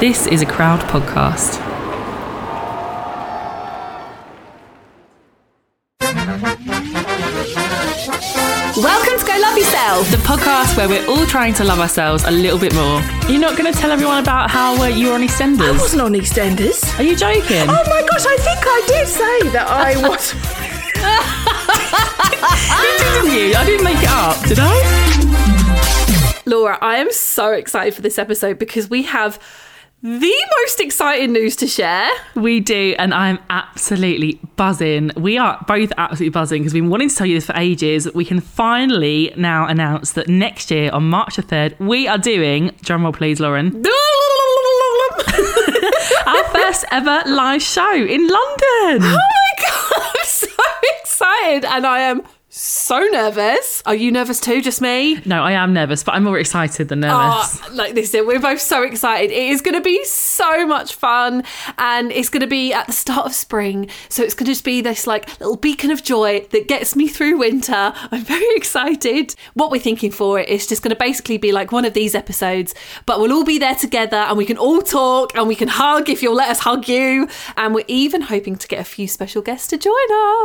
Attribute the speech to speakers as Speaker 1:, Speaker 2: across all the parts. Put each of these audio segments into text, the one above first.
Speaker 1: This is a crowd podcast.
Speaker 2: Welcome to Go Love Yourself.
Speaker 1: The podcast where we're all trying to love ourselves a little bit more. You're not going to tell everyone about how uh, you were on EastEnders.
Speaker 3: I
Speaker 1: EastEnders?
Speaker 3: wasn't on EastEnders.
Speaker 1: Are you joking?
Speaker 3: Oh my gosh, I think I did say that I was.
Speaker 1: Didn't you? I didn't make it up, did I?
Speaker 2: Laura, I am so excited for this episode because we have the most exciting news to share.
Speaker 1: We do, and I'm absolutely buzzing. We are both absolutely buzzing because we've been wanting to tell you this for ages. We can finally now announce that next year on March the 3rd, we are doing, drumroll please, Lauren, our first ever live show in London.
Speaker 2: Oh my god, I'm so excited and I am so nervous. Are you nervous too, just me?
Speaker 1: No, I am nervous, but I'm more excited than ah, nervous.
Speaker 2: Oh, like this, it. we're both so excited. It is going to be so much fun, and it's going to be at the start of spring. So it's going to just be this like little beacon of joy that gets me through winter. I'm very excited. What we're thinking for it is just going to basically be like one of these episodes, but we'll all be there together, and we can all talk, and we can hug if you'll let us hug you, and we're even hoping to get a few special guests to join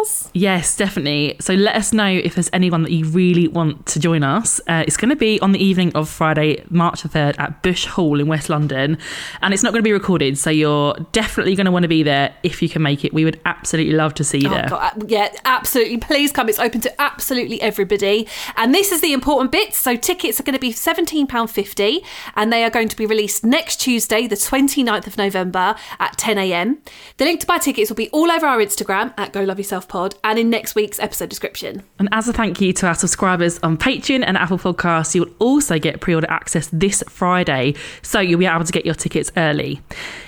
Speaker 2: us.
Speaker 1: Yes, definitely. So let us know if there's anyone that you really want to join us. Uh, it's going to be on the evening of Friday, March the 3rd at Bush Hall in West London. And it's not going to be recorded. So you're definitely going to want to be there if you can make it. We would absolutely love to see you there.
Speaker 2: Oh, God, uh, yeah, absolutely. Please come. It's open to absolutely everybody. And this is the important bit. So tickets are going to be £17.50 and they are going to be released next Tuesday, the 29th of November at 10am. The link to buy tickets will be all over our Instagram at Go Love Yourself Pod and in next week's episode description.
Speaker 1: And as a thank you to our subscribers on Patreon and Apple Podcasts, you will also get pre order access this Friday. So you'll be able to get your tickets early.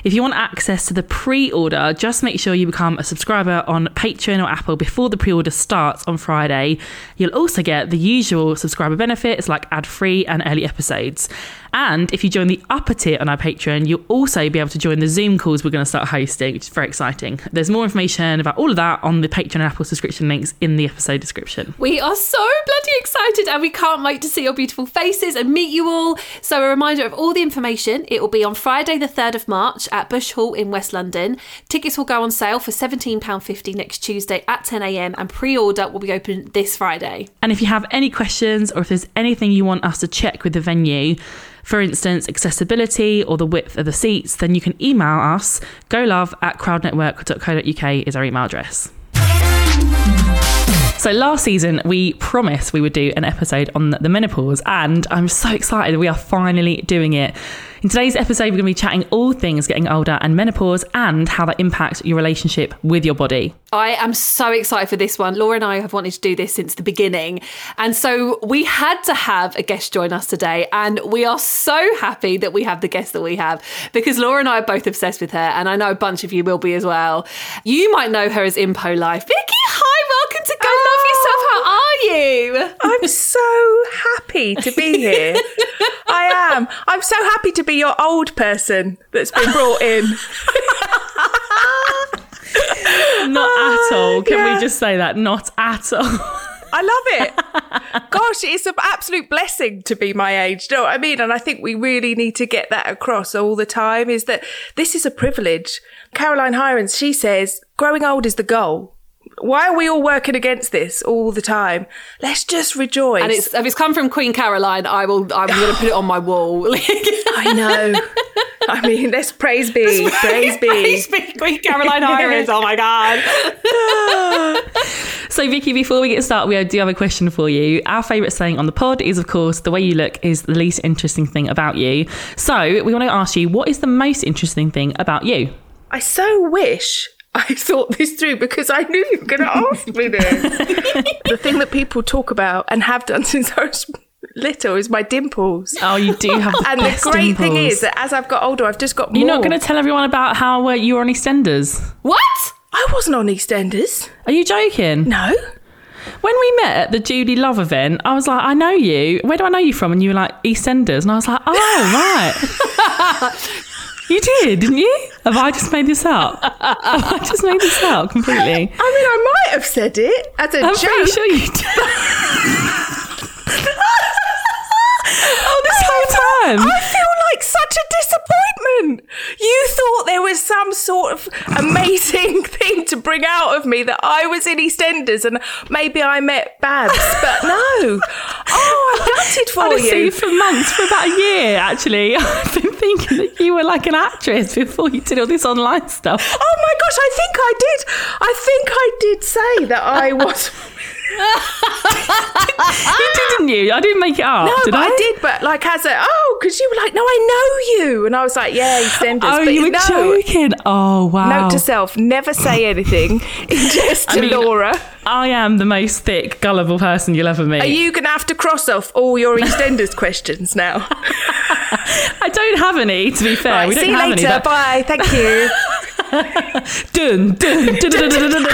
Speaker 1: If you want access to the pre order, just make sure you become a subscriber on Patreon or Apple before the pre order starts on Friday. You'll also get the usual subscriber benefits like ad free and early episodes. And if you join the upper tier on our Patreon, you'll also be able to join the Zoom calls we're going to start hosting, which is very exciting. There's more information about all of that on the Patreon and Apple subscription links in the episode description.
Speaker 2: We are so bloody excited and we can't wait to see your beautiful faces and meet you all. So, a reminder of all the information it will be on Friday, the 3rd of March at Bush Hall in West London. Tickets will go on sale for £17.50 next Tuesday at 10am and pre order will be open this Friday.
Speaker 1: And if you have any questions or if there's anything you want us to check with the venue, for instance, accessibility or the width of the seats, then you can email us. golove at crowdnetwork.co.uk is our email address. So last season, we promised we would do an episode on the menopause, and I'm so excited we are finally doing it. In today's episode, we're going to be chatting all things getting older and menopause and how that impacts your relationship with your body.
Speaker 2: I am so excited for this one. Laura and I have wanted to do this since the beginning. And so we had to have a guest join us today. And we are so happy that we have the guest that we have because Laura and I are both obsessed with her. And I know a bunch of you will be as well. You might know her as Impo Life. Vickie, hi, welcome to Go Love Yourself. How oh. are you?
Speaker 3: I'm so happy to be here. I am. I'm so happy to be your old person that's been brought in.
Speaker 1: Not at ah, all. Can
Speaker 3: yeah.
Speaker 1: we just say that? Not at all.
Speaker 3: I love it. Gosh, it's an absolute blessing to be my age. Do you know what I mean? And I think we really need to get that across all the time is that this is a privilege. Caroline Hirons, she says, growing old is the goal. Why are we all working against this all the time? Let's just rejoice.
Speaker 2: And it's, if it's come from Queen Caroline, I will. I'm going to put it on my wall.
Speaker 3: I know. I mean, let's praise be. Praise be.
Speaker 2: Praise be Queen Caroline Hirons. Oh my god.
Speaker 1: So, Vickie, before we get started, we do have a question for you. Our favourite saying on the pod is, of course, the way you look is the least interesting thing about you. So, we want to ask you, what is the most interesting thing about you?
Speaker 3: I so wish I thought this through because I knew you were going to ask me this. the thing that people talk about and have done since I was little is my dimples.
Speaker 1: Oh, you do have the
Speaker 3: And the great thing is that as I've got older, I've just got more.
Speaker 1: You're not going to tell everyone about how uh, you were on EastEnders.
Speaker 2: What?
Speaker 3: I wasn't on EastEnders.
Speaker 1: Are you joking?
Speaker 3: No.
Speaker 1: When we met at the Judy Love event, I was like, I know you. Where do I know you from? And you were like, EastEnders. And I was like, oh, right. you did, didn't you? Have I just made this up? Have I just made this up completely?
Speaker 3: I mean, I might have said it as a
Speaker 1: I'm
Speaker 3: joke.
Speaker 1: pretty sure you did. oh, this whole time.
Speaker 3: I such a disappointment. You thought there was some sort of amazing thing to bring out of me that I was in EastEnders and maybe I met Babs, but no. Oh, I'm gutted for
Speaker 1: Honestly,
Speaker 3: you.
Speaker 1: for months, for about a year, actually, I've been thinking that you were like an actress before you did all this online stuff.
Speaker 3: Oh my gosh, I think I did. I think I did say that I was.
Speaker 1: You did, didn't you? I didn't make it up.
Speaker 3: No,
Speaker 1: did I?
Speaker 3: I? did, but like as a oh, because you were like, no, I know you, and I was like, yeah, EastEnders.
Speaker 1: Oh,
Speaker 3: but
Speaker 1: you were
Speaker 3: no,
Speaker 1: joking. Oh, wow.
Speaker 3: Note to self: never say anything, just to
Speaker 1: I mean,
Speaker 3: Laura.
Speaker 1: I am the most thick, gullible person you'll ever meet.
Speaker 3: Are you going to have to cross off all your EastEnders questions now?
Speaker 1: I don't have any, to be fair.
Speaker 3: Right,
Speaker 1: we don't
Speaker 3: see
Speaker 1: have you
Speaker 3: later.
Speaker 1: Any, but...
Speaker 3: Bye. Thank you.
Speaker 1: dun, dun, dun, dun, dun, dun, dun,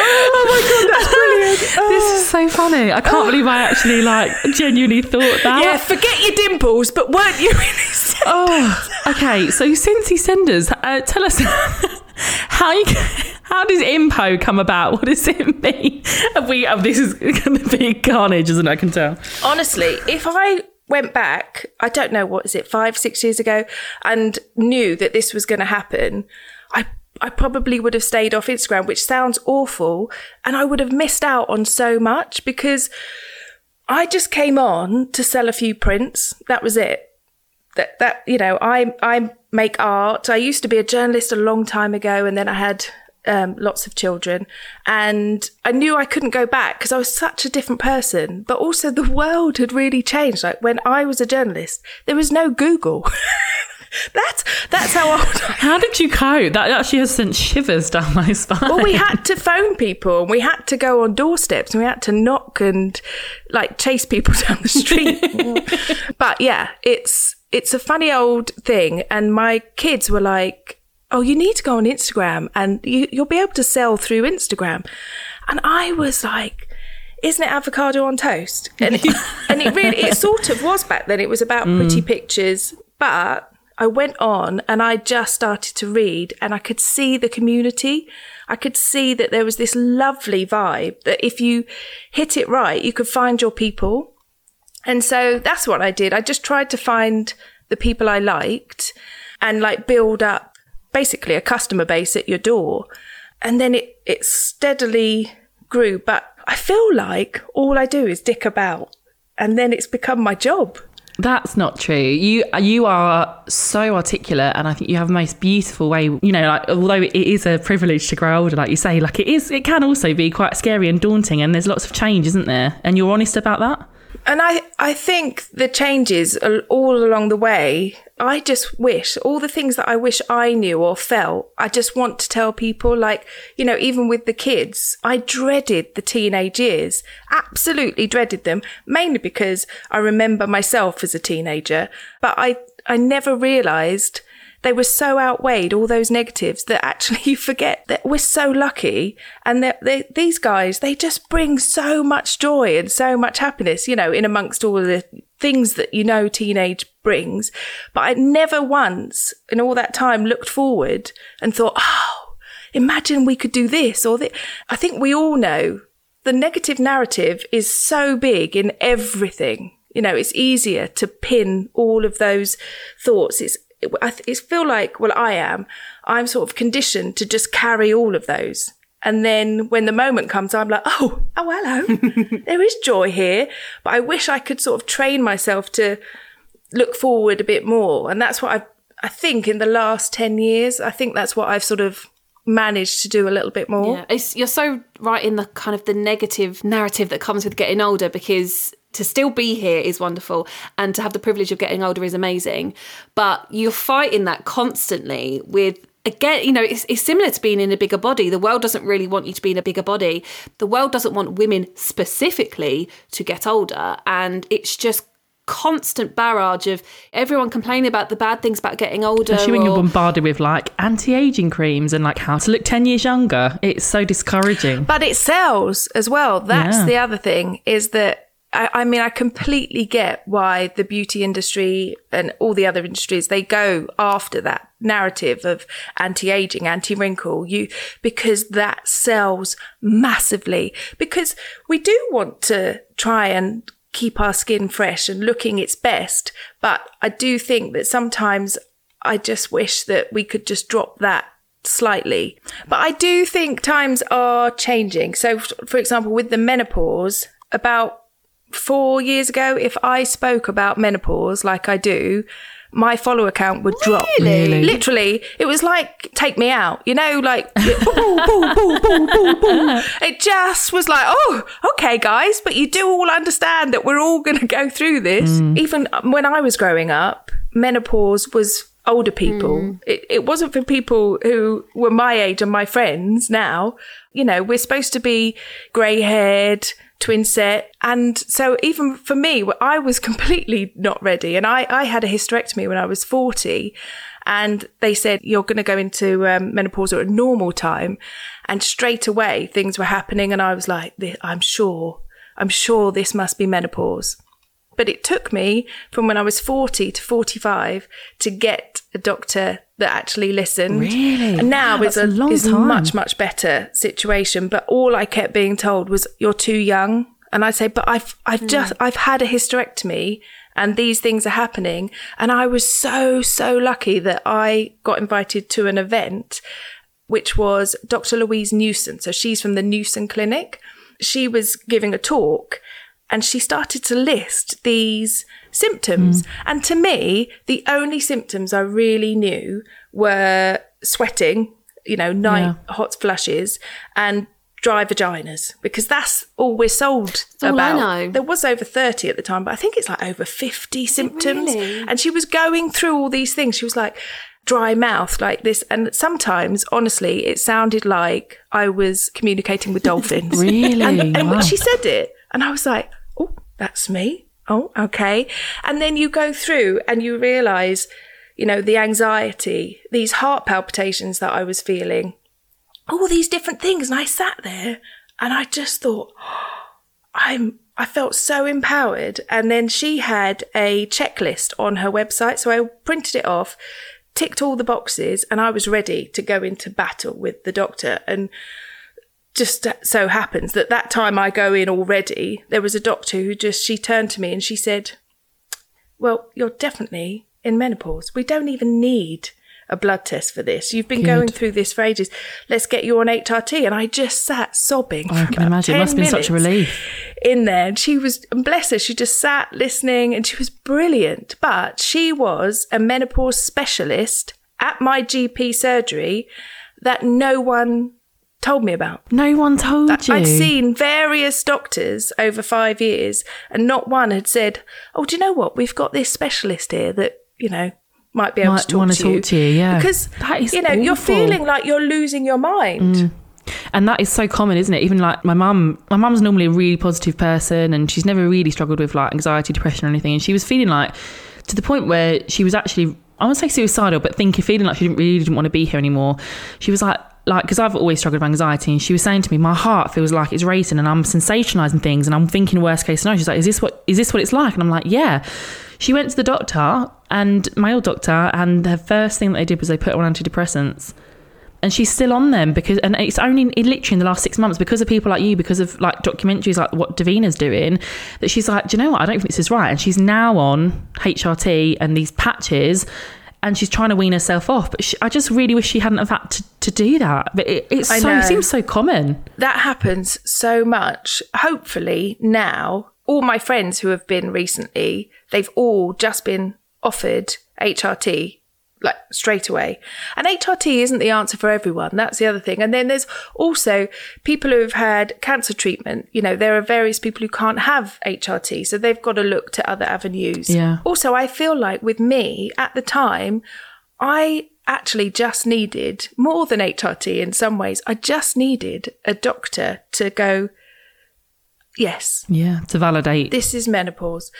Speaker 3: oh my god, that's brilliant!
Speaker 1: This is so funny. I can't believe I actually like genuinely thought that.
Speaker 3: Yeah, forget your dimples, but weren't you? Really
Speaker 1: oh, okay. So since EastEnders, uh, tell us how you. Can- how does inpo come about? What does it mean? Have we? Oh, this is going to be carnage, isn't it? I can tell.
Speaker 3: honestly, if I went back, I don't know what is it, five, six years ago, and knew that this was going to happen, I I probably would have stayed off Instagram, which sounds awful, and I would have missed out on so much because I just came on to sell a few prints. That was it. That that you know, I I make art. I used to be a journalist a long time ago, and then I had um, lots of children, and I knew I couldn't go back because I was such a different person. But also, the world had really changed. Like when I was a journalist, there was no Google. that's that's how old. I
Speaker 1: How did you cope? That actually has sent shivers down my spine.
Speaker 3: well, we had to phone people and we had to go on doorsteps and we had to knock and like chase people down the street. but yeah, it's it's a funny old thing. And my kids were like, "Oh, you need to go on Instagram and you, you'll be able to sell through Instagram." And I was like. Isn't it avocado on toast? And it, and it really, it sort of was back then. It was about mm. pretty pictures, but I went on and I just started to read and I could see the community. I could see that there was this lovely vibe that if you hit it right, you could find your people. And so that's what I did. I just tried to find the people I liked and like build up basically a customer base at your door. And then it, it steadily grew. But I feel like all I do is dick about and then it's become my job.
Speaker 1: That's not true. You you are so articulate, and I think you have the most beautiful way. You know, like although it is a privilege to grow older, like you say, like it is, it can also be quite scary and daunting, and there's lots of change, isn't there? And you're honest about that.
Speaker 3: And I, I think the changes all along the way. I just wish all the things that I wish I knew or felt, I just want to tell people like, you know, even with the kids, I dreaded the teenage years, absolutely dreaded them, mainly because I remember myself as a teenager, but I, I never realized they were so outweighed all those negatives that actually you forget that we're so lucky and that these guys they just bring so much joy and so much happiness you know in amongst all the things that you know teenage brings. But i never once in all that time looked forward and thought oh imagine we could do this or that i think we all know the negative narrative is so big in everything. You know it's easier to pin all of those thoughts. It's I th- feel like, well, I am, I'm sort of conditioned to just carry all of those. And then when the moment comes, I'm like, oh, oh, hello, there is joy here. But I wish I could sort of train myself to look forward a bit more. And that's what I, I think in the last 10 years, I think that's what I've sort of managed to do a little bit more.
Speaker 2: Yeah, it's, you're so right in the kind of the negative narrative that comes with getting older because to still be here is wonderful and to have the privilege of getting older is amazing. But you're fighting that constantly with again, you know, it's, it's similar to being in a bigger body. The world doesn't really want you to be in a bigger body. The world doesn't want women specifically to get older. And it's just constant barrage of everyone complaining about the bad things about getting older.
Speaker 1: Especially when you're bombarded with like anti-aging creams and like how to look 10 years younger. It's so discouraging.
Speaker 3: But it sells as well. That's
Speaker 1: Yeah.
Speaker 3: the other thing is that I, I mean, I completely get why the beauty industry and all the other industries, they go after that narrative of anti-aging, anti-wrinkle, you, because that sells massively because we do want to try and keep our skin fresh and looking its best. But I do think that sometimes I just wish that we could just drop that slightly. But I do think times are changing. So, for example, with the menopause, about four years ago, if I spoke about menopause like I do, my follower count would drop.
Speaker 2: Really?
Speaker 3: Literally, it was like take me out, you know, like boo, boo, boo, boo, boo, boo. it just was like, oh, okay, guys, but you do all understand that we're all going to go through this. Mm. Even um, when I was growing up, menopause was older people. Mm. It, it wasn't for people who were my age and my friends now. You know, we're supposed to be grey haired, twin set. And so even for me, I was completely not ready. And I, I had a hysterectomy when I was 40 and they said, you're going to go into um, menopause at a normal time. And straight away things were happening. And I was like, I'm sure, I'm sure this must be menopause. But it took me from when I was 40 to 45 to get a doctor that actually listened.
Speaker 1: Really?
Speaker 3: And now
Speaker 1: Wow,
Speaker 3: it's a,
Speaker 1: a long
Speaker 3: it's a
Speaker 1: time.
Speaker 3: much, much better situation. But all I kept being told was, you're too young. And I say, but I've, I've hmm. just, I've had a hysterectomy and these things are happening. And I was so, so lucky that I got invited to an event, which was Dr. Louise Newson. So she's from the Newson Clinic. She was giving a talk and she started to list these symptoms. Hmm. And to me, the only symptoms I really knew were sweating, you know, night hot flushes and dry vaginas because that's all we're sold
Speaker 2: all I
Speaker 3: about.
Speaker 2: know.
Speaker 3: There was over 30 at the time, but I think it's like over 50 symptoms.
Speaker 2: really?
Speaker 3: And she was going through all these things. She was like, dry mouth like this. And sometimes, honestly, it sounded like I was communicating with dolphins.
Speaker 1: Really?
Speaker 3: And, and
Speaker 1: Wow.
Speaker 3: she said it. And I was like, oh, that's me. Oh, okay. And then you go through and you realize, you know, the anxiety, these heart palpitations that I was feeling, all these different things. And I sat there and I just thought, I'm, I felt so empowered. And then she had a checklist on her website. So I printed it off, ticked all the boxes, and I was ready to go into battle with the doctor. And just so happens that that time I go in already, there was a doctor who just, she turned to me and she said, Well, you're definitely in menopause. We don't even need a blood test for this. You've been going through this for ages. Let's get you on HRT. And I just sat sobbing.
Speaker 1: I can imagine. It must
Speaker 3: 10
Speaker 1: have been such a relief.
Speaker 3: in there. And she was, and bless her, she just sat listening and she was brilliant. But she was a menopause specialist at my GP surgery that no one told me about.
Speaker 1: No one told you.
Speaker 3: I'd seen various doctors over five years, and not one had said, "Oh, do you know what? We've got this specialist here that you know might be able
Speaker 1: Might
Speaker 3: to talk to you."
Speaker 1: talk to you, yeah.
Speaker 3: because
Speaker 1: That is
Speaker 3: you know you're feeling like you're losing your mind. Mm.
Speaker 1: and that is so common isn't it even like my mum my mum's normally a really positive person and she's never really struggled with like anxiety depression or anything and she was feeling like to the point where she was actually i won't say suicidal but thinking feeling like she didn't really didn't want to be here anymore she was like like because i've always struggled with anxiety and she was saying to me my heart feels like it's racing and i'm sensationalizing things and i'm thinking worst case scenario. She's like is this what is this what it's like? And i'm like yeah. She went to the doctor and male doctor and the first thing that they did was they put her on antidepressants and she's still on them because and it's only it literally in the last six months because of people like you because of like documentaries like what davina's doing that she's like do you know what? I don't think this is right. And she's now on hrt and these patches and she's trying to wean herself off but she, i just really wish she hadn't have had to, to do that but it, it's
Speaker 3: I
Speaker 1: so
Speaker 3: know.
Speaker 1: seems so common
Speaker 3: that happens so much. Hopefully now, all my friends who have been recently, they've all just been offered HRT like straight away. And HRT isn't the answer for everyone. That's the other thing. And then there's also people who have had cancer treatment. You know, there are various people who can't have HRT, so they've got to look to other avenues.
Speaker 1: Yeah.
Speaker 3: Also, I feel like with me at the time, I actually just needed more than HRT in some ways. I just needed a doctor to go, yes,
Speaker 1: yeah to validate
Speaker 3: this is menopause,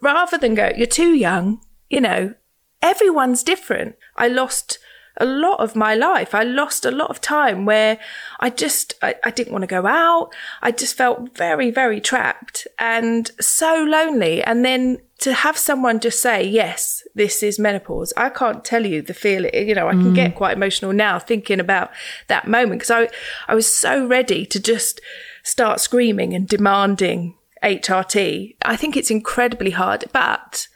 Speaker 3: rather than go, you're too young. You know, everyone's different. I lost a lot of my life. I lost a lot of time where I just, I, I didn't want to go out. I just felt very, very trapped and so lonely. And then to have someone just say, yes, this is menopause. I can't tell you the feeling, you know, I can mm. get quite emotional now thinking about that moment because I, I was so ready to just start screaming and demanding HRT. I think it's incredibly hard. But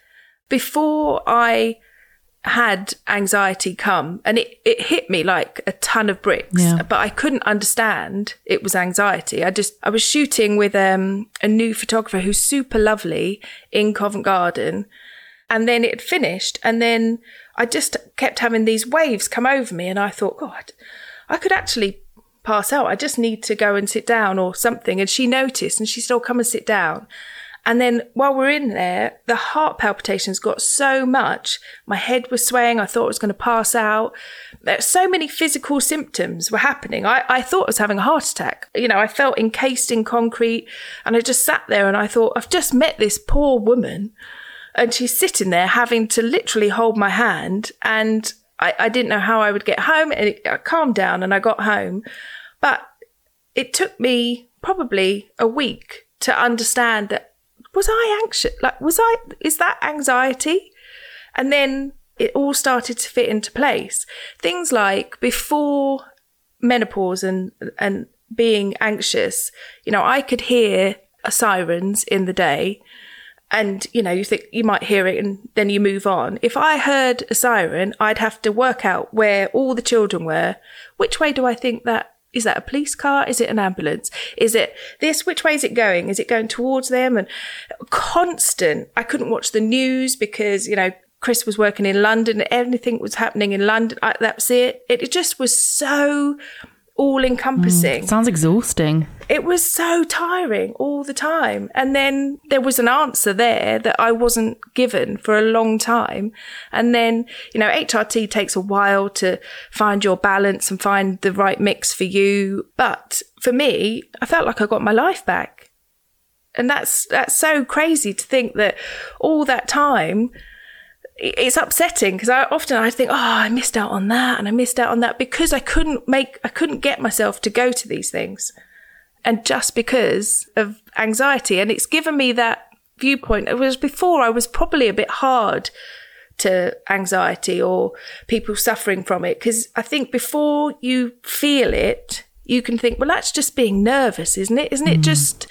Speaker 3: before I had anxiety come and it, it hit me like a ton of bricks
Speaker 1: Yeah.
Speaker 3: but i couldn't understand it was anxiety. I just i was shooting with um, a new photographer who's super lovely in covent garden and then it finished and then i just kept having these waves come over me and i thought god i could actually pass out. I just need to go and sit down or something. And she noticed and she said oh come and sit down and then while we're in there, the heart palpitations got so much. My head was swaying. I thought I was going to pass out. Uh, so many physical symptoms were happening. I, I thought I was having a heart attack. You know, I felt encased in concrete and I just sat there and I thought, I've just met this poor woman and she's sitting there having to literally hold my hand. And I, I didn't know how I would get home. And it, I calmed down and I got home. But it took me probably a week to understand that was I anxious? Like, was I, is that anxiety? And then it all started to fit into place. Things like before menopause and, and being anxious, you know, I could hear sirens in the day and you know you think you might hear it and then you move on if i heard a siren i'd have to work out where all the children were which way do i think that is that a police car? Is it an ambulance? Is it this? Which way is it going? Is it going towards them? And constant i couldn't watch the news because you know chris was working in london. Anything was happening in london. I, that's it it just was so all encompassing mm,
Speaker 1: Sounds exhausting.
Speaker 3: it was so tiring all the time. And then there was an answer there that I wasn't given for a long time. And then, you know, HRT takes a while to find your balance and find the right mix for you. But for me, I felt like I got my life back. And that's that's so crazy to think that all that time it's upsetting because I often I think, oh, I missed out on that and I missed out on that because I couldn't make I couldn't get myself to go to these things. And just because of anxiety. And it's given me that viewpoint. It was before I was probably a bit hard to anxiety or people suffering from it. Because I think before you feel it, you can think, well, that's just being nervous, isn't it? Isn't it mm. just,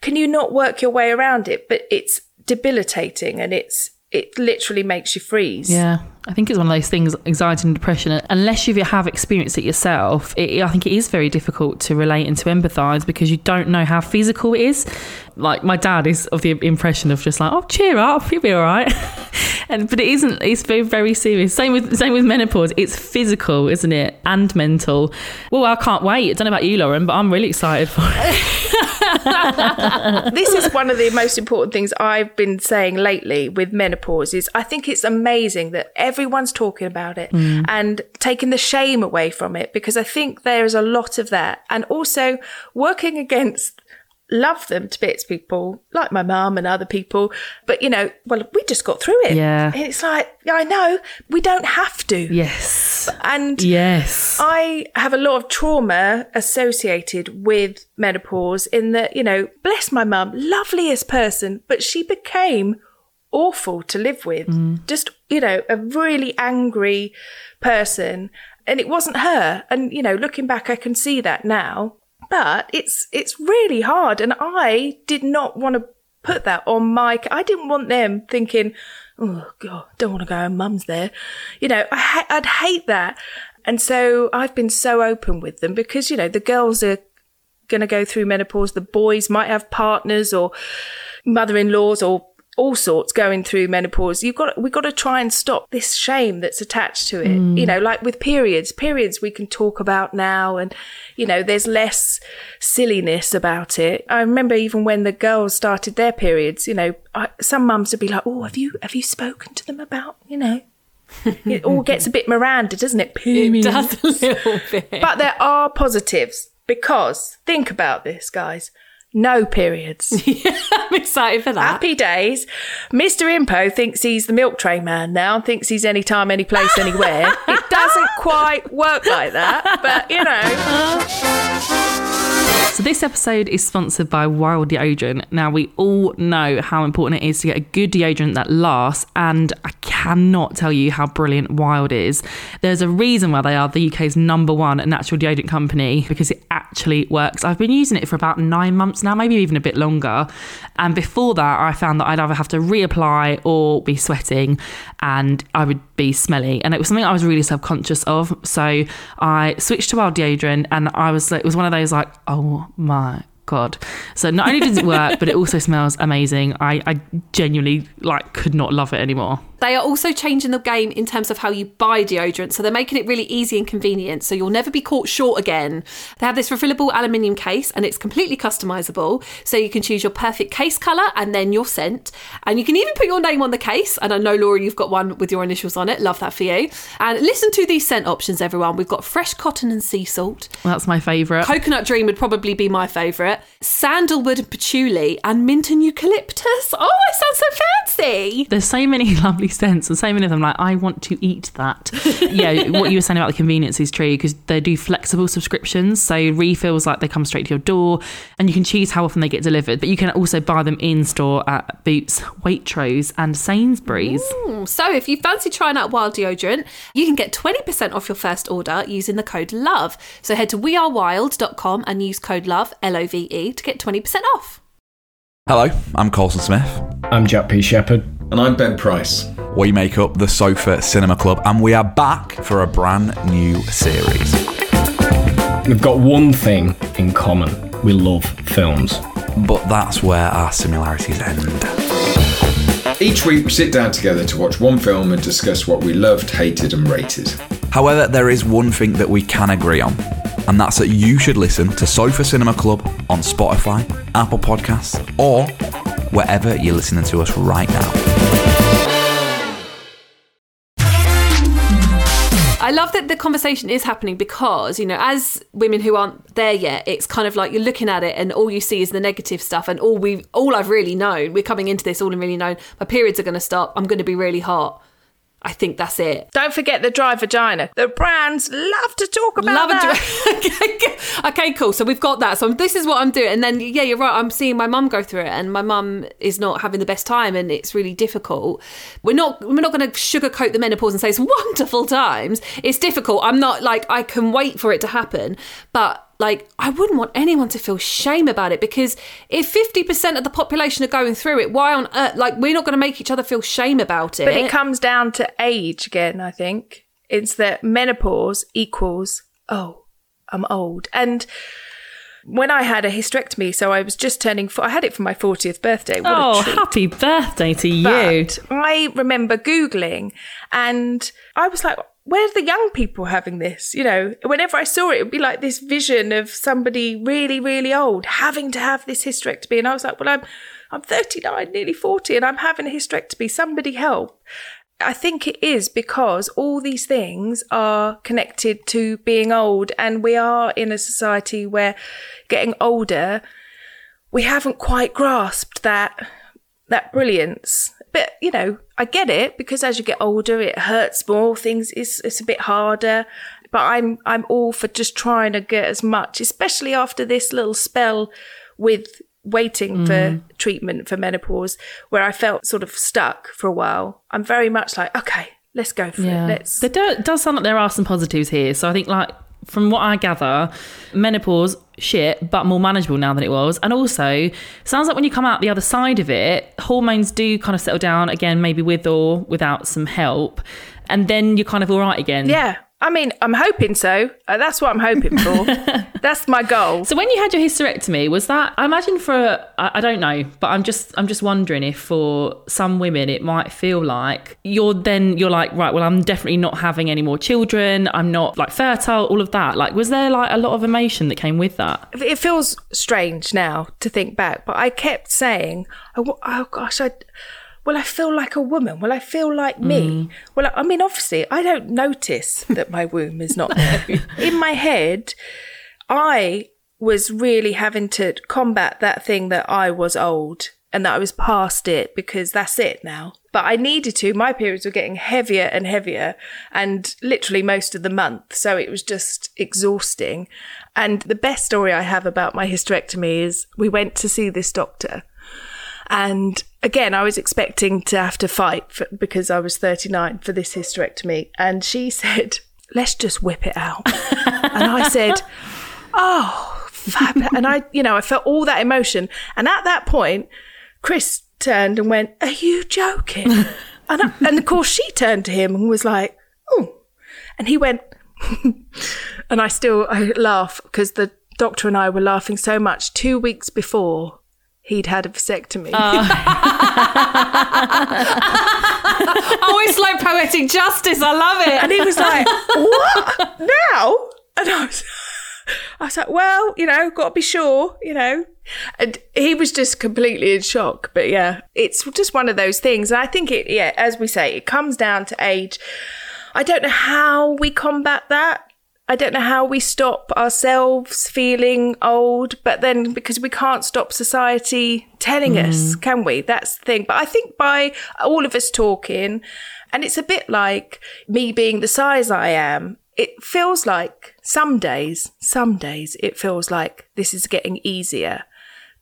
Speaker 3: can you not work your way around it? But it's debilitating and it's, it literally makes you freeze.
Speaker 1: Yeah, I think it's one of those things, anxiety and depression. Unless you have experienced it yourself, it, I think it is very difficult to relate and to empathise because you don't know how physical it is. Like my dad is of the impression of just like, oh, cheer up, you'll be all right. and but it isn't. It's very very serious. Same with same with menopause. It's physical, isn't it, and mental. Well, I can't wait. I don't know about you, Lauren, but I'm really excited for it.
Speaker 3: this is one of the most important things I've been saying lately with menopause is I think it's amazing that everyone's talking about it mm. and taking the shame away from it because I think there is a lot of that and also working against love them to bits people like my mum and other people but you know well we just got through it
Speaker 1: Yeah.
Speaker 3: And it's like yeah, I know we don't have to
Speaker 1: Yes.
Speaker 3: and
Speaker 1: Yes.
Speaker 3: I have a lot of trauma associated with menopause in that, you know, bless my mum, loveliest person, but she became awful to live with. Mm. Just, you know, a really angry person. And it wasn't her. And, you know, looking back, I can see that now. But it's it's really hard. And I did not want to put that on my I didn't want them thinking, oh god, don't want to go. Mum's there, you know. I ha- I'd hate that, and so I've been so open with them because you know the girls are going to go through menopause. The boys might have partners or mother-in-laws or all sorts going through menopause. You've got we've got to try and stop this shame that's attached to it. You know, like with periods, periods we can talk about now, and you know, there's less silliness about it. I remember even when the girls started their periods. You know, I, some mums would be like, "Oh, have you have you spoken to them about you know?" it all gets a bit Miranda, doesn't it?
Speaker 2: It
Speaker 3: Periods.
Speaker 2: does a little bit.
Speaker 3: But there are positives because think about this, guys. No periods.
Speaker 2: I'm excited for that.
Speaker 3: Happy days. Mr. Inpo thinks he's the milk tray man now, and thinks he's anytime, any place, anywhere. it doesn't quite work like that, but you know.
Speaker 1: So, this episode is sponsored by Wild Deodorant. Now, we all know how important it is to get a good deodorant that lasts, and I cannot tell you how brilliant Wild is. There's a reason why they are the UK's number one natural deodorant company because it actually works. I've been using it for about nine months now, maybe even a bit longer. And before that, I found that I'd either have to reapply or be sweating, and I would be smelly. And it was something I was really self conscious of. So, I switched to Wild Deodorant, and I was it was one of those like, oh my god so not only does it work but it also smells amazing i i genuinely like could not love it anymore
Speaker 2: They are also changing the game in terms of how you buy deodorant. So they're making it really easy and convenient. So you'll never be caught short again. They have this refillable aluminium case and it's completely customizable. So you can choose your perfect case color and then your scent. And you can even put your name on the case. And I know, Laura, you've got one with your initials on it. Love that for you. And listen to these scent options, everyone. We've got fresh cotton and sea salt.
Speaker 1: that's my favorite
Speaker 2: Coconut Dream would probably be my Sandalwood and patchouli and mint and eucalyptus. Oh, it sounds so fancy.
Speaker 1: there's so many lovely scents and so many of them like i want to eat that yeah what you were saying about the convenience is true because they do flexible subscriptions so refills like they come straight to your door and you can choose how often they get delivered but you can also buy them in store at boots waitrose and sainsbury's
Speaker 2: So, if you fancy trying out Wild Deodorant, you can get 20% off your first order using the code LOVE. So, head to wearewild.com and use code LOVE, L O V E, to get 20% off.
Speaker 4: Hello, I'm Colson Smith.
Speaker 5: I'm Jack P. Shepherd.
Speaker 6: And I'm Ben Price.
Speaker 4: We make up the Sofa Cinema Club, and we are back for a brand new series.
Speaker 5: We've got one thing in common we love films.
Speaker 4: But that's where our similarities end.
Speaker 6: Each week we sit down together to watch one film and discuss what we loved, hated, and rated.
Speaker 4: However, there is one thing that we can agree on, and that's that you should listen to Sofa Cinema Club on Spotify, Apple Podcasts, or wherever you're listening to us right now.
Speaker 2: I love that the conversation is happening because, you know, as women who aren't there yet, it's kind of like you're looking at it and all you see is the negative stuff and all we all I've really known, we're coming into this all and really known, my periods are gonna stop, I'm gonna be really hot. I think that's it.
Speaker 3: Don't forget the dry vagina. The brands love to talk about
Speaker 2: Love
Speaker 3: that.
Speaker 2: okay, okay, cool. So we've got that. So this is what I'm doing, and then yeah, you're right. I'm seeing my mum go through it, and my mum is not having the best time, and it's really difficult. We're not we're not going to sugarcoat the menopause and say it's wonderful times. It's difficult. I'm not like I can wait for it to happen, but like I wouldn't want anyone to feel shame about it because if 50% of the population are going through it, why on earth? Like we're not going to make each other feel shame about it.
Speaker 3: But it comes down to age again, I think. It's that menopause equals, oh, I'm old. And when I had a hysterectomy, so I was just turning, four, I had it for my 40th birthday. What
Speaker 1: oh happy birthday to you
Speaker 3: But I remember Googling and I was like, where's the young people having this? You know, whenever I saw it, it would be like this vision of somebody really, really old having to have this hysterectomy. And I was like, well, I'm, I'm 39, nearly 40, and I'm having a hysterectomy. Somebody help. I think it is because all these things are connected to being old, and we are in a society where getting older, we haven't quite grasped that that brilliance. But you know, I get it because as you get older, it hurts more. Things is it's a bit harder. But I'm I'm all for just trying to get as much, especially after this little spell with waiting for mm. treatment for menopause, where I felt sort of stuck for a while. I'm very much like, okay, let's go for it. Let's.
Speaker 1: There do, it does sound like there are some positives here. So I think, like, from what I gather, menopause, shit, but more manageable now than it was. And also, sounds like when you come out the other side of it, hormones do kind of settle down again, maybe with or without some help. And then you're kind of all right again.
Speaker 3: Yeah. I mean, I'm hoping so. Uh, that's what I'm hoping for. that's my goal.
Speaker 1: So when you had your hysterectomy, was that? I imagine for I, I don't know, but I'm just I'm just wondering if for some women it might feel like you're then you're like right, well I'm definitely not having any more children. I'm not like fertile. All of that. Like, was there like a lot of emotion that came with that?
Speaker 3: It feels strange now to think back, but I kept saying, oh, oh gosh, I. Will I feel like a woman? Will I feel like me? Mm. Well, I mean, obviously, I don't notice that my womb is not there. In my head, I was really having to combat that thing that I was old. and that I was past it because that's it now. But I needed to. My periods were getting heavier and heavier, and literally most of the month. So it was just exhausting. And the best story I have about my hysterectomy is we went to see this doctor. And again, I was expecting to have to fight for, because I was 39 for this hysterectomy. And she said, let's just whip it out. and I said, oh, fab. and I, you know, I felt all that emotion. And at that point, Chris turned and went, Are you joking? and, I, and of course, she turned to him and was like, Oh. And he went, and I still I laugh because the doctor and I were laughing so much. Two weeks before, he'd had a vasectomy.
Speaker 2: Oh. oh, it's like poetic justice. I love it.
Speaker 3: and he was like, What? Now? And I was, I was like, Well, you know, got to be sure, you know. And he was just completely in shock. But yeah, it's just one of those things. And I think it, yeah, as we say, it comes down to age. I don't know how we combat that. I don't know how we stop ourselves feeling old, but then because we can't stop society telling mm. us, can we? That's the thing. But I think by all of us talking, and it's a bit like me being the size I am, it feels like some days, some days it feels like this is getting easier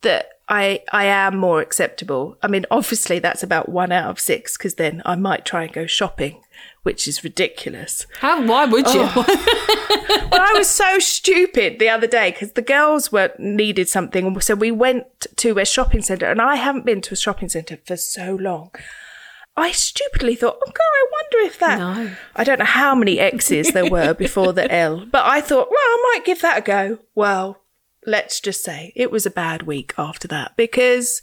Speaker 3: that I I am more acceptable. I mean, obviously that's about one out of six because then I might try and go shopping, which is ridiculous.
Speaker 2: How, why would you? Oh.
Speaker 3: Well, I was so stupid the other day because the girls were needed something, so we went to a shopping centre, and I haven't been to a shopping centre for so long. I stupidly thought, oh God, I wonder if that.
Speaker 2: No.
Speaker 3: I don't know how many X's there were before the L, but I thought, well, I might give that a go. Well, let's just say it was a bad week after that because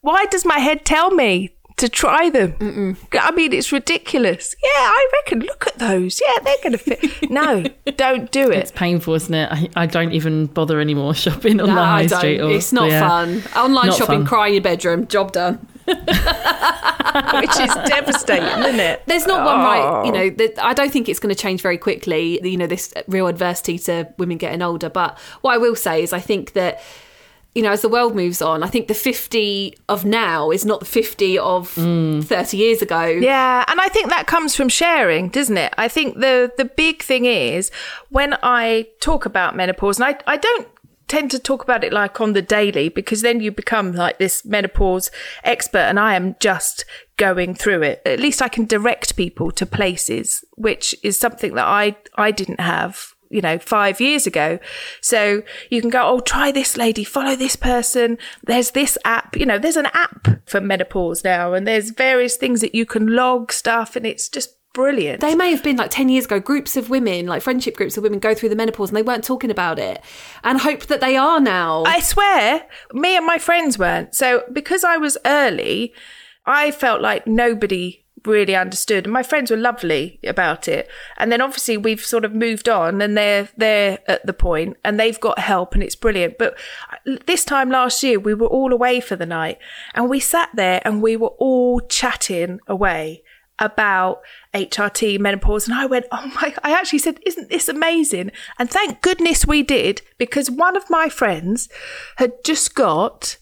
Speaker 3: why does my head tell me to try them? I mean, it's ridiculous. Yeah, I reckon. Look at those. Yeah, they're going to fit. No, don't do it.
Speaker 1: It's painful, isn't it? I, I don't even bother anymore shopping on
Speaker 2: No,
Speaker 1: the high
Speaker 2: I don't.
Speaker 1: street. Or,
Speaker 2: it's not
Speaker 1: yeah.
Speaker 2: fun. Online
Speaker 1: Not
Speaker 2: shopping,
Speaker 1: fun.
Speaker 2: cry in your bedroom, job done.
Speaker 3: which is devastating, isn't it?
Speaker 2: There's not one right,
Speaker 3: Oh.
Speaker 2: you know, oh. that I don't think it's going to change very quickly, you know, this real adversity to women getting older. But what I will say is I think that, you know, as the world moves on, I think the 50 of now is not the 50 of mm. 30 years ago.
Speaker 3: Yeah, and I think that comes from sharing, doesn't it? I think the the big thing is when I talk about menopause, and I I don't tend to talk about it like on the daily because then you become like this menopause expert and I am just going through it. At least I can direct people to places, which is something that I I didn't have you know, five years ago. So you can go, oh, try this lady, follow this person. There's this app, you know, there's an app for menopause now, and there's various things that you can log stuff, and it's just brilliant.
Speaker 2: They may have been like 10 years ago, groups of women, like friendship groups of women go through the menopause and they weren't talking about it. And hope that they are now.
Speaker 3: I swear, me and my friends weren't. So because I was early, I felt like nobody really understood. And my friends were lovely about it. And then obviously we've sort of moved on and they're they're at the point and they've got help and it's brilliant. But this time last year we were all away for the night and we sat there and we were all chatting away about HRT menopause and I went oh my I actually said isn't this amazing and thank goodness we did because one of my friends had just got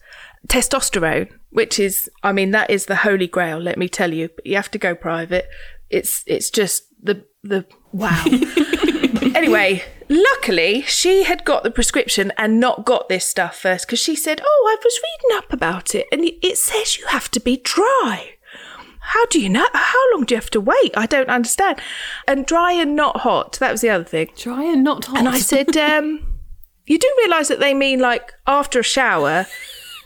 Speaker 3: testosterone which is I mean that is the holy grail let me tell you but you have to go private it's it's just the the wow anyway luckily she had got the prescription and not got this stuff first because she said oh I was reading up about it and it says you have to be dry how do you know? How long do you have to wait? I don't understand. And dry and not hot. That was the other thing.
Speaker 2: Dry and not hot.
Speaker 3: And I said, um, you do realise that they mean like after a shower,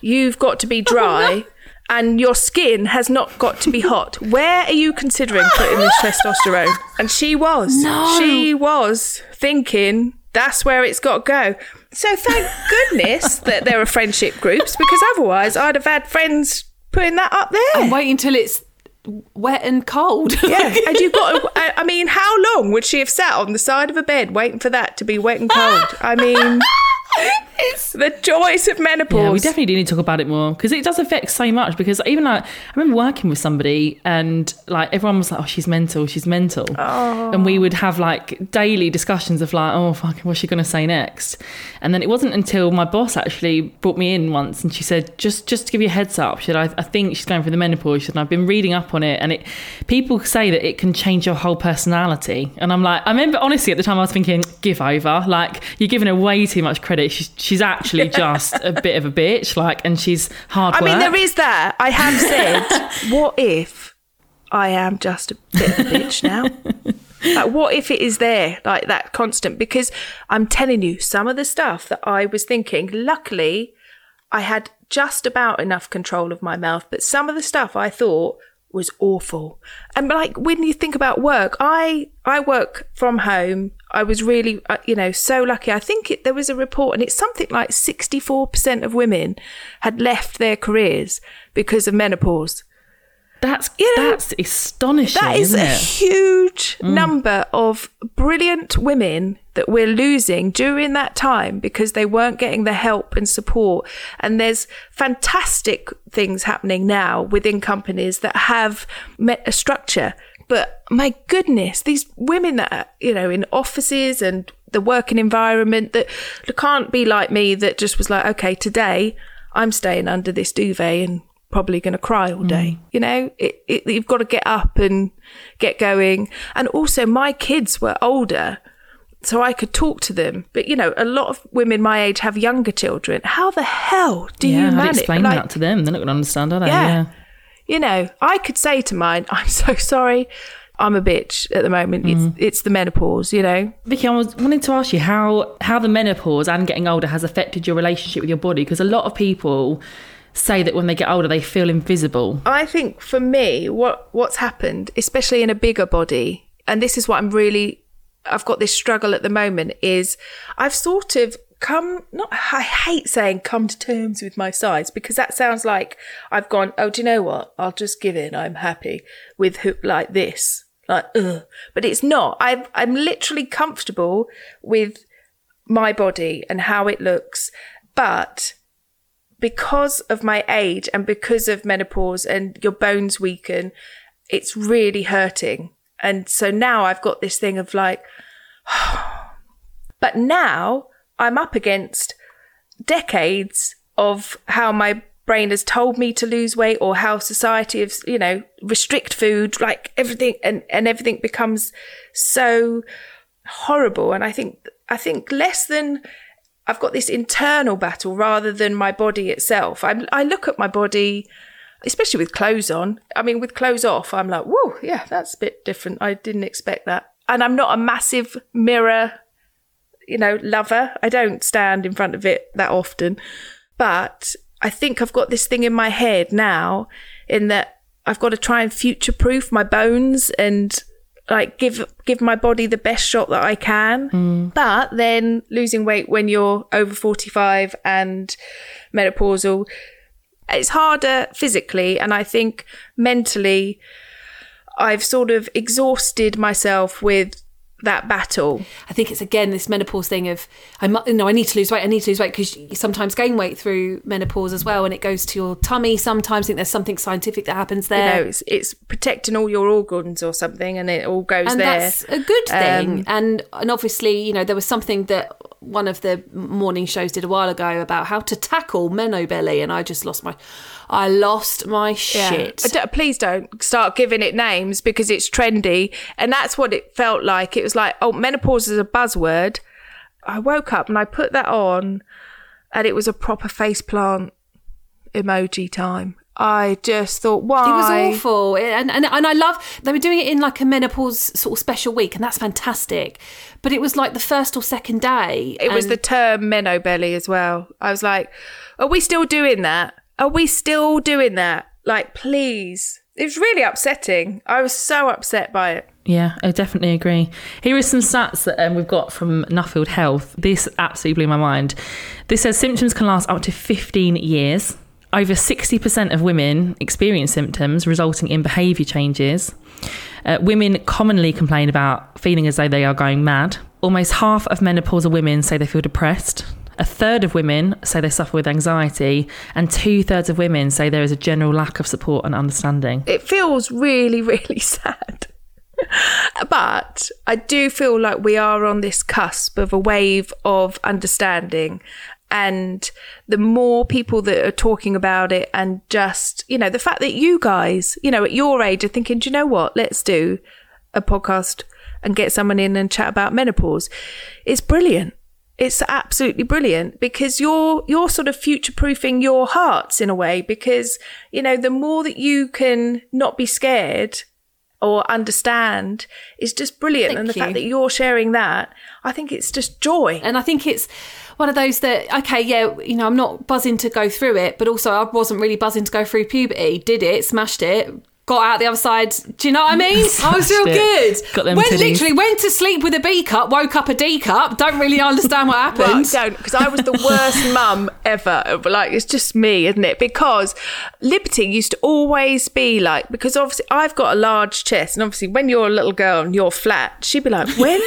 Speaker 3: you've got to be oh, dry and your skin has not got to be hot. Where are you considering putting this testosterone? And she was. No. She was thinking that's where it's got to go. So thank goodness that there are friendship groups because otherwise I'd have had friends putting that up there.
Speaker 2: and wait until it's wet and cold.
Speaker 3: Yeah, and you've got. To, I I mean, how long would she have sat on the side of a bed waiting for that to be wet and cold? I mean, the joys of menopause.
Speaker 1: Yeah, we definitely do need to talk about it more because it does affect so much. Because even like I remember working with somebody and like everyone was like, "Oh, she's mental, she's mental," oh. and we would have like daily discussions of like, "Oh, fucking, what's she gonna say next?" And then it wasn't until my boss actually brought me in once and she said, "Just, just to give you a heads up, should I? I think she's going through the menopause." And "I've been reading up on it, and it people say that it can change your whole personality." And I'm like, I remember honestly at the time I was thinking, "Give over, like you're giving her way too much credit. She's she's actually just a bit of a bitch, like, and she's hard
Speaker 3: I
Speaker 1: work."
Speaker 3: mean, there is that. I have said, what if I am just a bit of a bitch now? like, what if it is there, like that constant? Because I'm telling you, some of the stuff that I was thinking, luckily, I had just about enough control of my mouth, but some of the stuff I thought was awful. And like when you think about work, I I work from home. I was really, uh, you know, so lucky. I think it, there was a report, and it's something like 64% of women had left their careers because of menopause.
Speaker 1: that's
Speaker 3: you know,
Speaker 1: that's astonishing.
Speaker 3: That is a
Speaker 1: it?
Speaker 3: huge number of brilliant women that we're losing during that time because they weren't getting the help and support. And there's fantastic things happening now within companies that have met a structure. But my goodness, these women that are, you know, in offices and the working environment that can't be like me that just was like, okay, today I'm staying under this duvet and probably going to cry all day. Mm. You know, it, it, you've got to get up and get going. And also, my kids were older, so I could talk to them. But you know, a lot of women my age have younger children. How the hell do
Speaker 1: yeah,
Speaker 3: you manage?
Speaker 1: explain
Speaker 3: like,
Speaker 1: that to them. They're not going to understand, are they?
Speaker 3: Yeah. You know, I could say to mine, "I'm so sorry." I'm a bitch at the moment. It's mm. it's the menopause, you know.
Speaker 1: Vickie, I was wanting to ask you how how the menopause and getting older has affected your relationship with your body because a lot of people say that when they get older they feel invisible.
Speaker 3: I think for me, what what's happened, especially in a bigger body, and this is what I'm really, I've got this struggle at the moment, is I've sort of come. Not, I hate saying come to terms with my size because that sounds like I've gone. Oh, do you know what? I'll just give in. I'm happy with who like this. Like, ugh. but it's not. I'm I'm literally comfortable with my body and how it looks, but because of my age and because of menopause and your bones weaken, it's really hurting. And so now I've got this thing of like, but now I'm up against decades of how my brain has told me to lose weight or how society has, you know, restrict food, like everything and, and everything becomes so horrible. And I think, I think less than I've got this internal battle rather than my body itself. I, I look at my body, especially with clothes on. I mean, with clothes off, I'm like, whoa, yeah, that's a bit different. I didn't expect that. And I'm not a massive mirror, you know, lover. I don't stand in front of it that often. But I think I've got this thing in my head now in that I've got to try and future proof my bones and like give give my body the best shot that I can. Hmm. But then losing weight when you're over 45 and menopausal, it's harder physically and I think mentally I've sort of exhausted myself with that battle.
Speaker 2: I think it's again this menopause thing of I mu- no I need to lose weight I need to lose weight because you sometimes gain weight through menopause as well and it goes to your tummy sometimes I think there's something scientific that happens
Speaker 3: You
Speaker 2: there
Speaker 3: know, it's, it's protecting all your organs or something and it all goes
Speaker 2: and
Speaker 3: there.
Speaker 2: that's a good thing
Speaker 3: Um,
Speaker 2: and and obviously you know there was something that one of the morning shows did a while ago about how to tackle menobelly and I just lost my I lost my shit
Speaker 3: Uh, d- Please don't start giving it names because it's trendy. And that's what it felt like. It was like, oh, menopause is a buzzword. I woke up and I put that on and it was a proper faceplant emoji time. I just thought, why?
Speaker 2: It was awful, and, and and I love they were doing it in like a menopause sort of special week, and that's fantastic. But it was like the first or second day.
Speaker 3: It was the term menno belly as well. I was like, are we still doing that? Are we still doing that? Like, please. It was really upsetting. I was so upset by it.
Speaker 1: Yeah, I definitely agree. Here are some stats that um, we've got from Nuffield Health. This absolutely blew my mind. This says symptoms can last up to 15 years. Over 60% of women experience symptoms resulting in behaviour changes. Uh, women commonly complain about feeling as though they are going mad. Almost half of menopausal women say they feel depressed. A third of women say they suffer with anxiety, and two thirds of women say there is a general lack of support and understanding.
Speaker 3: it feels really, really sad. but I do feel like we are on this cusp of a wave of understanding. And the more people that are talking about it, and just, you know, the fact that you guys, you know, at your age are thinking, do you know what? Let's do a podcast and get someone in and chat about menopause. It's brilliant. It's absolutely brilliant because you're you're sort of future proofing your hearts in a way because you know the more that you can not be scared or understand is just brilliant
Speaker 2: Thank
Speaker 3: and the
Speaker 2: you.
Speaker 3: fact that you're sharing that I think it's just joy.
Speaker 2: And I think it's one of those that, okay, yeah, you know, I'm not buzzing to go through it, but also I wasn't really buzzing to go through puberty. Did it, smashed it, got out the other side. Do you know what I mean? I was real
Speaker 1: it.
Speaker 2: good.
Speaker 1: Got them
Speaker 2: went
Speaker 1: titties.
Speaker 2: literally went to sleep with a B cup, woke up a D cup. Don't really understand what
Speaker 3: Well,
Speaker 2: happened.
Speaker 3: don't because I was the worst mum ever. Like it's just me, isn't it? Because Liberty used to always be like because obviously I've got a large chest, and obviously when you're a little girl and you're flat, she'd be like, "When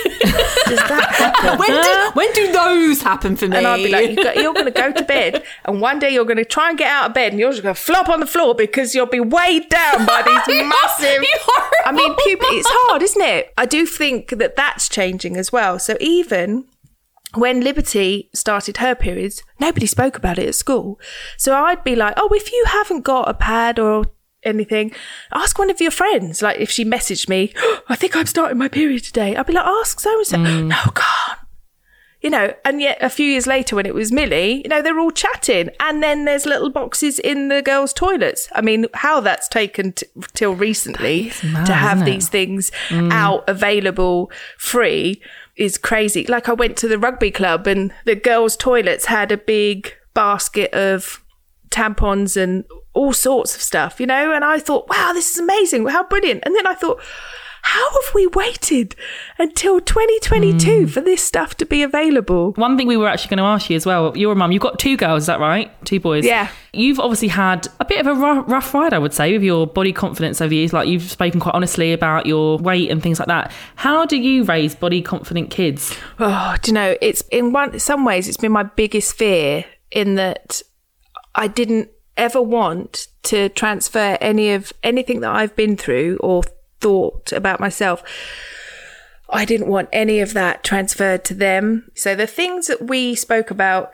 Speaker 3: does that happen?"
Speaker 2: when, do, when do those happen for me?
Speaker 3: And I'd be like, you you're going to go to bed, and one day you're going to try and get out of bed, and you're just going to flop on the floor because you'll be weighed down by these Massive. I mean, puberty, it's hard, isn't it? I do think that that's changing as well. So even when Liberty started her periods, nobody spoke about it at school. So I'd be like, oh, if you haven't got a pad or anything, ask one of your friends. Like if she messaged me, I think I'm starting my period today. I'd be like, ask so and so. No, can't. You know, and yet a few years later when it was Millie, you know, they're all chatting. And then there's little boxes in the girls' toilets. I mean, how that's taken t- till recently
Speaker 1: mad,
Speaker 3: to have these things out available free is crazy. Like I went to the rugby club and the girls' toilets had a big basket of tampons and all sorts of stuff, you know, and I thought, wow, this is amazing. How brilliant. And then I thought, how have we waited until 2022 hmm. for this stuff to be available?
Speaker 1: One thing we were actually going to ask you as well. You're a mum. You've got two girls, is that right? Two boys.
Speaker 3: Yeah.
Speaker 1: You've obviously had a bit of a rough, rough ride, I would say, with your body confidence over the years. Like you've spoken quite honestly about your weight and things like that. How do you raise body confident kids?
Speaker 3: Oh, do you know, it's in one some ways it's been my biggest fear in that I didn't ever want to transfer any of anything that I've been through or thought about myself. I didn't want any of that transferred to them. So the things that we spoke about,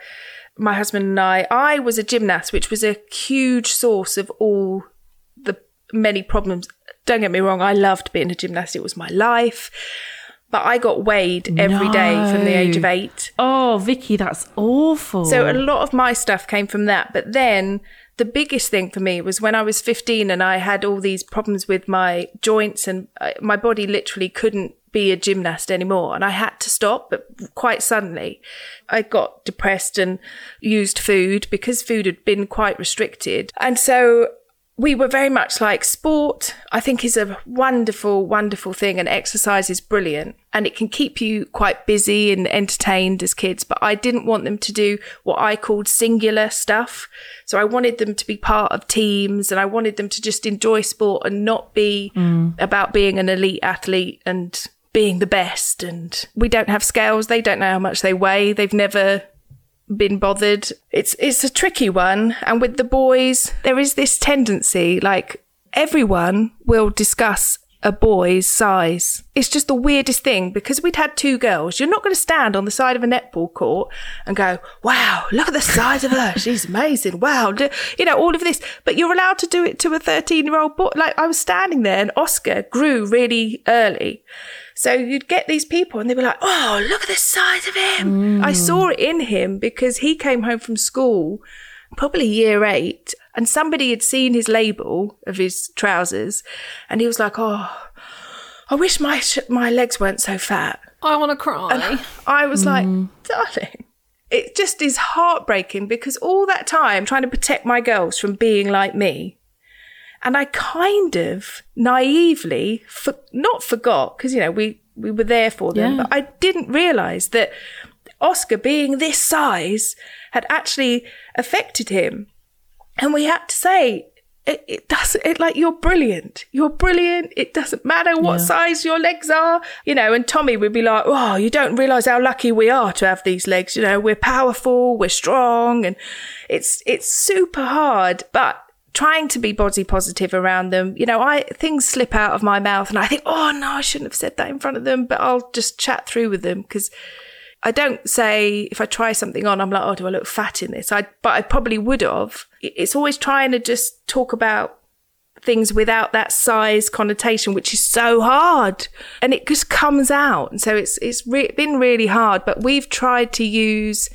Speaker 3: my husband and I, I was a gymnast, which was a huge source of all the many problems. Don't get me wrong, I loved being a gymnast. It was my life. But I got weighed every day from the age of
Speaker 1: No.
Speaker 3: eight.
Speaker 1: Oh, Vickie, that's awful.
Speaker 3: So a lot of my stuff came from that. But then the biggest thing for me was when I was 15 and I had all these problems with my joints and uh, my body literally couldn't be a gymnast anymore. And I had to stop, but quite suddenly I got depressed and used food because food had been quite restricted. And so we were very much like sport, I think is a wonderful, wonderful thing. And exercise is brilliant and it can keep you quite busy and entertained as kids. But I didn't want them to do what I called singular stuff. So I wanted them to be part of teams and I wanted them to just enjoy sport and not be mm. about being an elite athlete and being the best. And we don't have scales. They don't know how much they weigh. They've never been bothered. It's it's a tricky one. And with the boys, there is this tendency, like everyone will discuss a boy's size. It's just the weirdest thing because we'd had two girls. You're not going to stand on the side of a netball court and go, wow, look at the size of her. She's amazing. Wow. You know, all of this. But you're allowed to do it to a 13 year old boy. Like I was standing there and Oscar grew really early. So you'd get these people and they'd be like, oh, look at the size of him. I mm. saw it in him because he came home from school, probably year eight, and somebody had seen his label of his trousers and he was like, oh, I wish my, sh- my legs weren't so fat.
Speaker 2: I want to cry.
Speaker 3: I was like, mm. darling, it just is heartbreaking because all that time trying to protect my girls from being like me. And I kind of naively, for, not forgot, because, you know, we, we were there for them,
Speaker 1: Yeah.
Speaker 3: but I didn't realize that Oscar being this size had actually affected him. And we had to say, it, it doesn't it like you're brilliant. You're brilliant. It doesn't matter what size your legs are you know and tommy would be like oh you don't realize how lucky we are to have these legs. You know we're powerful we're strong and it's it's super hard. But trying to be body positive around them you know i things slip out of my mouth and i think oh no i shouldn't have said that in front of them but i'll just chat through with them because I don't say if I try something on, I'm like, oh, do I look fat in this? I, but I probably would have. It's always trying to just talk about things without that size connotation, which is so hard, and it just comes out. And so it's it's re- been really hard. But we've tried to use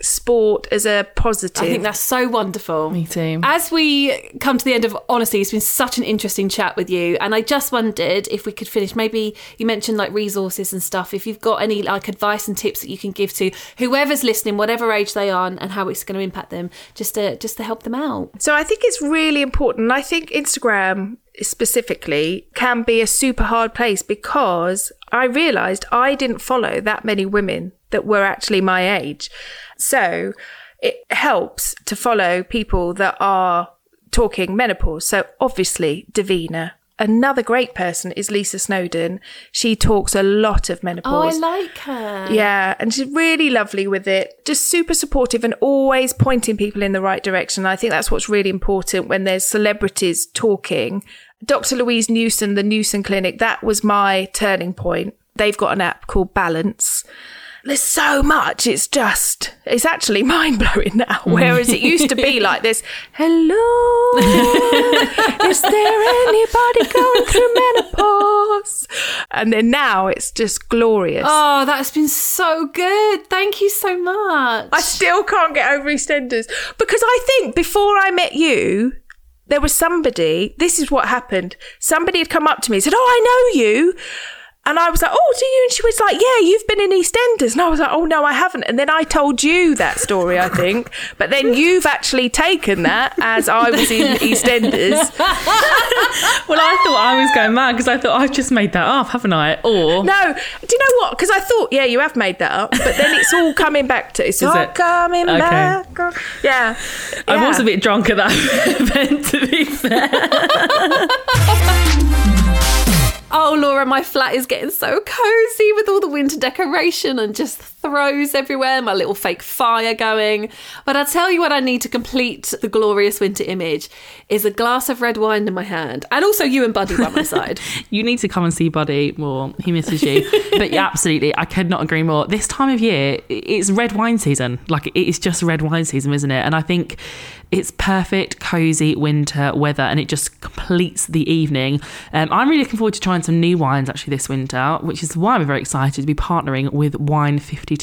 Speaker 3: sport as a positive.
Speaker 2: I think that's so wonderful.
Speaker 1: Me too.
Speaker 2: As we come to the end of Honestly, it's been such an interesting chat with you. And I just wondered if we could finish. Maybe you mentioned like resources and stuff. If you've got any like advice and tips that you can give to whoever's listening, whatever age they are, and how it's going to impact them, just to just to help them out.
Speaker 3: So I think it's really important. I think Instagram specifically can be a super hard place because I realized I didn't follow that many women that were actually my age. So it helps to follow people that are talking menopause. So obviously, Davina. Another great person is Lisa Snowdon. She talks a lot of menopause.
Speaker 2: Oh, I like her.
Speaker 3: Yeah, and she's really lovely with it. Just super supportive and always pointing people in the right direction. I think that's what's really important when there's celebrities talking. Dr. Louise Newson, the Newson Clinic, that was my turning point. They've got an app called Balance. There's so much. It's just, it's actually mind blowing now. Mm. Whereas it used to be like this Hello, is there anybody going through menopause? And then now it's just glorious.
Speaker 2: Oh, that's been so good. Thank you so much.
Speaker 3: I still can't get over EastEnders because I think before I met you, there was somebody. This is what happened. Somebody had come up to me and said, "Oh, I know you." And I was like, oh, do you? And she was like, yeah, you've been in EastEnders. And I was like, oh, no, I haven't. And then I told you that story, I think. But then you've actually taken that as I was in EastEnders.
Speaker 1: Well, I thought I was going mad because I thought I've just made that up, haven't I? Or
Speaker 3: No, do you know what? Because I thought, yeah, you have made that up. But then it's all coming back to it's
Speaker 1: Is
Speaker 3: all
Speaker 1: it?
Speaker 3: coming
Speaker 1: Okay.
Speaker 3: back. Yeah.
Speaker 1: I was a bit drunk at that event, to be fair.
Speaker 2: Oh, Laura, my flat is getting so cozy with all the winter decoration and just throws everywhere, my little fake fire going. But I tell you what, I need to complete the glorious winter image is a glass of red wine in my hand, and also you and Buddy by my side.
Speaker 1: You need to come and see Buddy more. He misses you. but yeah, absolutely, I could not agree more. This time of year, it's red wine season. Like it is just red wine season, isn't it? And I think it's perfect, cozy winter weather, and it just completes the evening. Um, I'm really looking forward to trying some new wines actually this winter, which is why I'm very excited to be partnering with Wine 52.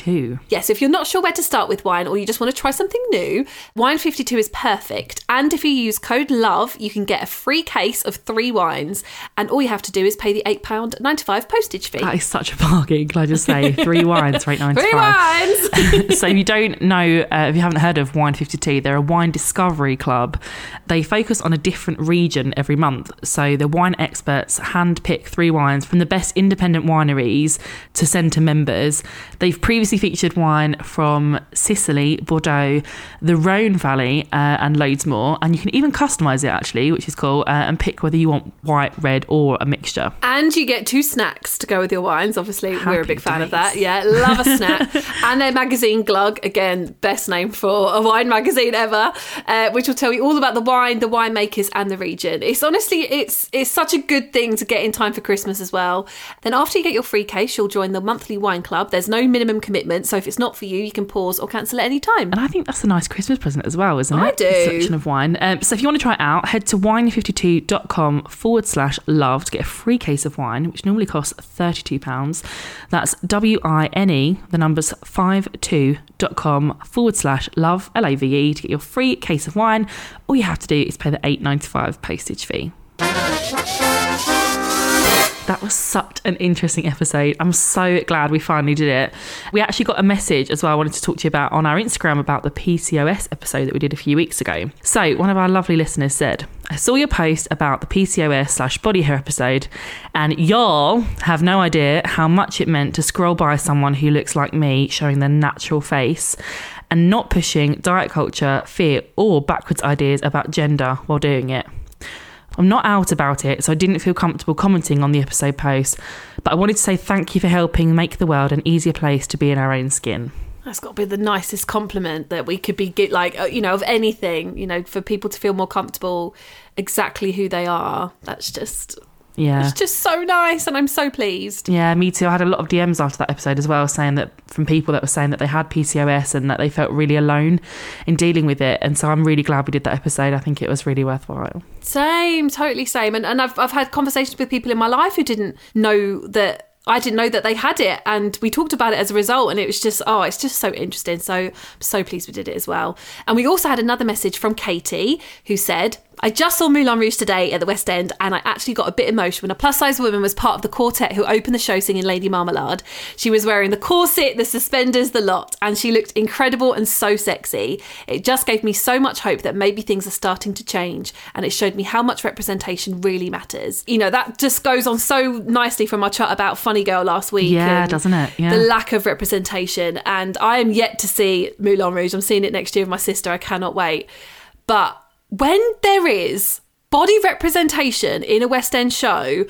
Speaker 2: Yes, if you're not sure where to start with wine or you just want to try something new, Wine 52 is perfect. And if you use code LOVE, you can get a free case of three wines. And all you have to do is pay the £8.95 postage fee.
Speaker 1: That is such a bargain, can I just say? Three wines for eight ninety
Speaker 2: Three
Speaker 1: five.
Speaker 2: wines!
Speaker 1: so if you don't know, uh, if you haven't heard of Wine 52, they're a wine discovery club. They focus on a different region every month. So the wine experts handpick three wines from the best independent wineries to send to members. They've previously featured wine from Sicily, Bordeaux, the Rhone Valley, uh, and loads more. And you can even customize it actually, which is cool, uh, and pick whether you want white, red, or a mixture.
Speaker 2: And you get two snacks to go with your wines. Obviously, we're a
Speaker 1: Happy
Speaker 2: big fan of that. Yeah, love a snack. and their magazine, Glug, again, best name for a wine magazine ever, uh, which will tell you all about the wine, the winemakers, and the region. It's honestly, it's it's such a good thing to get in time for Christmas as well. Then after you get your free case, you'll join the monthly wine club. There's no minimum commitment, so if it's not for you, you can pause or cancel at any time.
Speaker 1: And I think that's a nice Christmas present as well, isn't it?
Speaker 2: I
Speaker 1: A
Speaker 2: do.
Speaker 1: selection of wine. Um, so if you want to try it out, head to wine52.com forward slash love to get a free case of wine, which normally costs £32. That's W I N E, the numbers 52.com forward slash love, L A V E, to get your free case of wine. All you have to do is pay the eight ninety five postage fee. That was such an interesting episode. I'm so glad we finally did it. We actually got a message as well I wanted to talk to you about on our Instagram about the PCOS episode that we did a few weeks ago. So, one of our lovely listeners said, I saw your post about the PCOS slash body hair episode, and y'all have no idea how much it meant to scroll by someone who looks like me showing their natural face. and not pushing diet culture, fear, or backwards ideas about gender while doing it. I'm not out about it, so I didn't feel comfortable commenting on the episode post, but I wanted to say thank you for helping make the world an easier place to be in our own skin.
Speaker 2: That's got to be the nicest compliment that we could be get like uh, you know of anything you know for people to feel more comfortable exactly who they are. That's just
Speaker 1: Yeah.
Speaker 2: it's just so nice, and I'm so pleased.
Speaker 1: Yeah, me too. I had a lot of DMs after that episode as well, saying that from people that were saying that they had PCOS and that they felt really alone in dealing with it. And so I'm really glad we did that episode. I think it was really worthwhile.
Speaker 2: Same, totally same. And and I've I've had conversations with people in my life who didn't know that I didn't know that they had it, and we talked about it as a result. And it was just oh, it's just so interesting. So I'm so pleased we did it as well. And we also had another message from Katie who said. I just saw Moulin Rouge today at the West End, and I actually got a bit emotional when a plus size woman was part of the quartet who opened the show singing Lady Marmalade. She was wearing the corset, the suspenders, the lot, and she looked incredible and so sexy. It just gave me so much hope that maybe things are starting to change, and it showed me how much representation really matters. You know, that just goes on so nicely from our chat about Funny Girl last week.
Speaker 1: Yeah, doesn't it? Yeah.
Speaker 2: The lack of representation, and I am yet to see Moulin Rouge. I'm seeing it next year with my sister. I cannot wait. But when there is body representation in a West End show,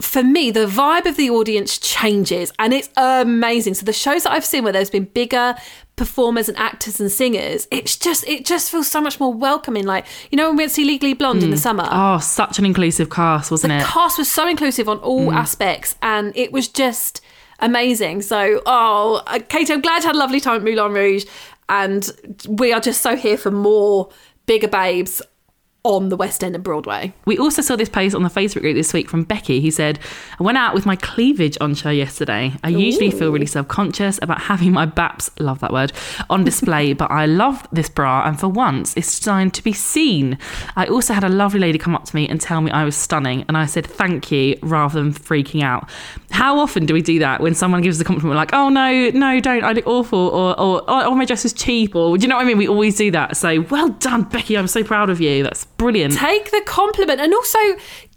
Speaker 2: for me, the vibe of the audience changes and it's amazing. So the shows that I've seen where there's been bigger performers and actors and singers, it's just it just feels so much more welcoming. Like, you know, when we went to see Legally Blonde in the summer.
Speaker 1: Oh, such an inclusive cast, wasn't
Speaker 2: the
Speaker 1: it?
Speaker 2: The cast was so inclusive on all aspects and it was just amazing. So, oh, uh, Katie, I'm glad you had a lovely time at Moulin Rouge and we are just so here for more bigger babes on the West End and Broadway.
Speaker 1: We also saw this post on the Facebook group this week from Becky, who said, I went out with my cleavage on show yesterday. I usually feel really self conscious about having my baps, love that word, on display, but I love this bra, and for once, it's designed to be seen. I also had a lovely lady come up to me and tell me I was stunning, and I said thank you rather than freaking out. How often do we do that when someone gives us a compliment, like, oh no, no, don't, I look awful, or, or oh, my dress is cheap, or do you know what I mean? We always do that. So well done, Becky. I'm so proud of you. That's brilliant.
Speaker 2: Take the compliment and also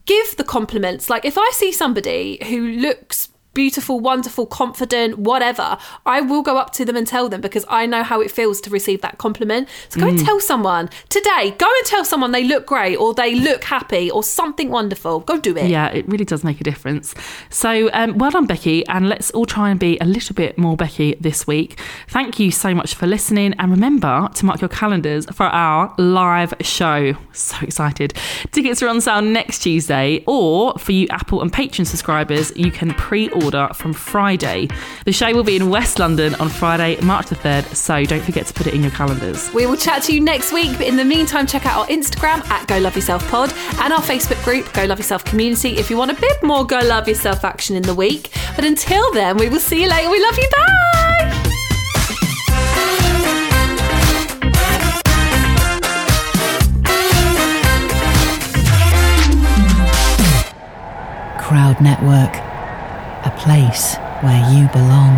Speaker 2: give the compliments. Like if I see somebody who looks beautiful, wonderful, confident, whatever, I will go up to them and tell them because I know how it feels to receive that compliment. So go and tell someone today, go and tell someone they look great or they look happy or something wonderful. Go do it.
Speaker 1: Yeah, it really does make a difference. So, um, well done, Becky, and let's all try and be a little bit more Becky this week. Thank you so much for listening, and remember to mark your calendars for our live show. So excited! Tickets are on sale next Tuesday, or for you Apple and Patreon subscribers, you can pre-order from Friday. The show will be in West London on Friday, March the third. So don't forget to put it in your calendars.
Speaker 2: We will chat to you next week. But in the meantime, check out our Instagram at Go Love Yourself Pod and our Facebook group, Go Love Yourself Community, if you want a bit more Go Love Yourself action in the week. But until then, we will see you later. We love you. Bye.
Speaker 7: Crowd Network, a place where you belong.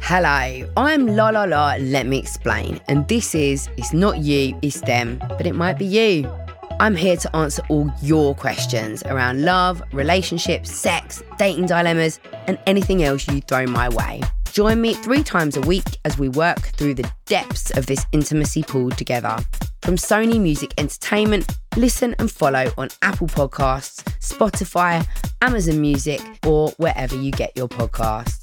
Speaker 8: Hello, I'm La La La, let me explain. And this is It's Not You, It's Them, but it might be you. I'm here to answer all your questions around love, relationships, sex, dating dilemmas, and anything else you throw my way. Join me three times a week as we work through the depths of this intimacy pool together. From Sony Music Entertainment, listen and follow on Apple Podcasts, Spotify, Amazon Music, or wherever you get your podcasts.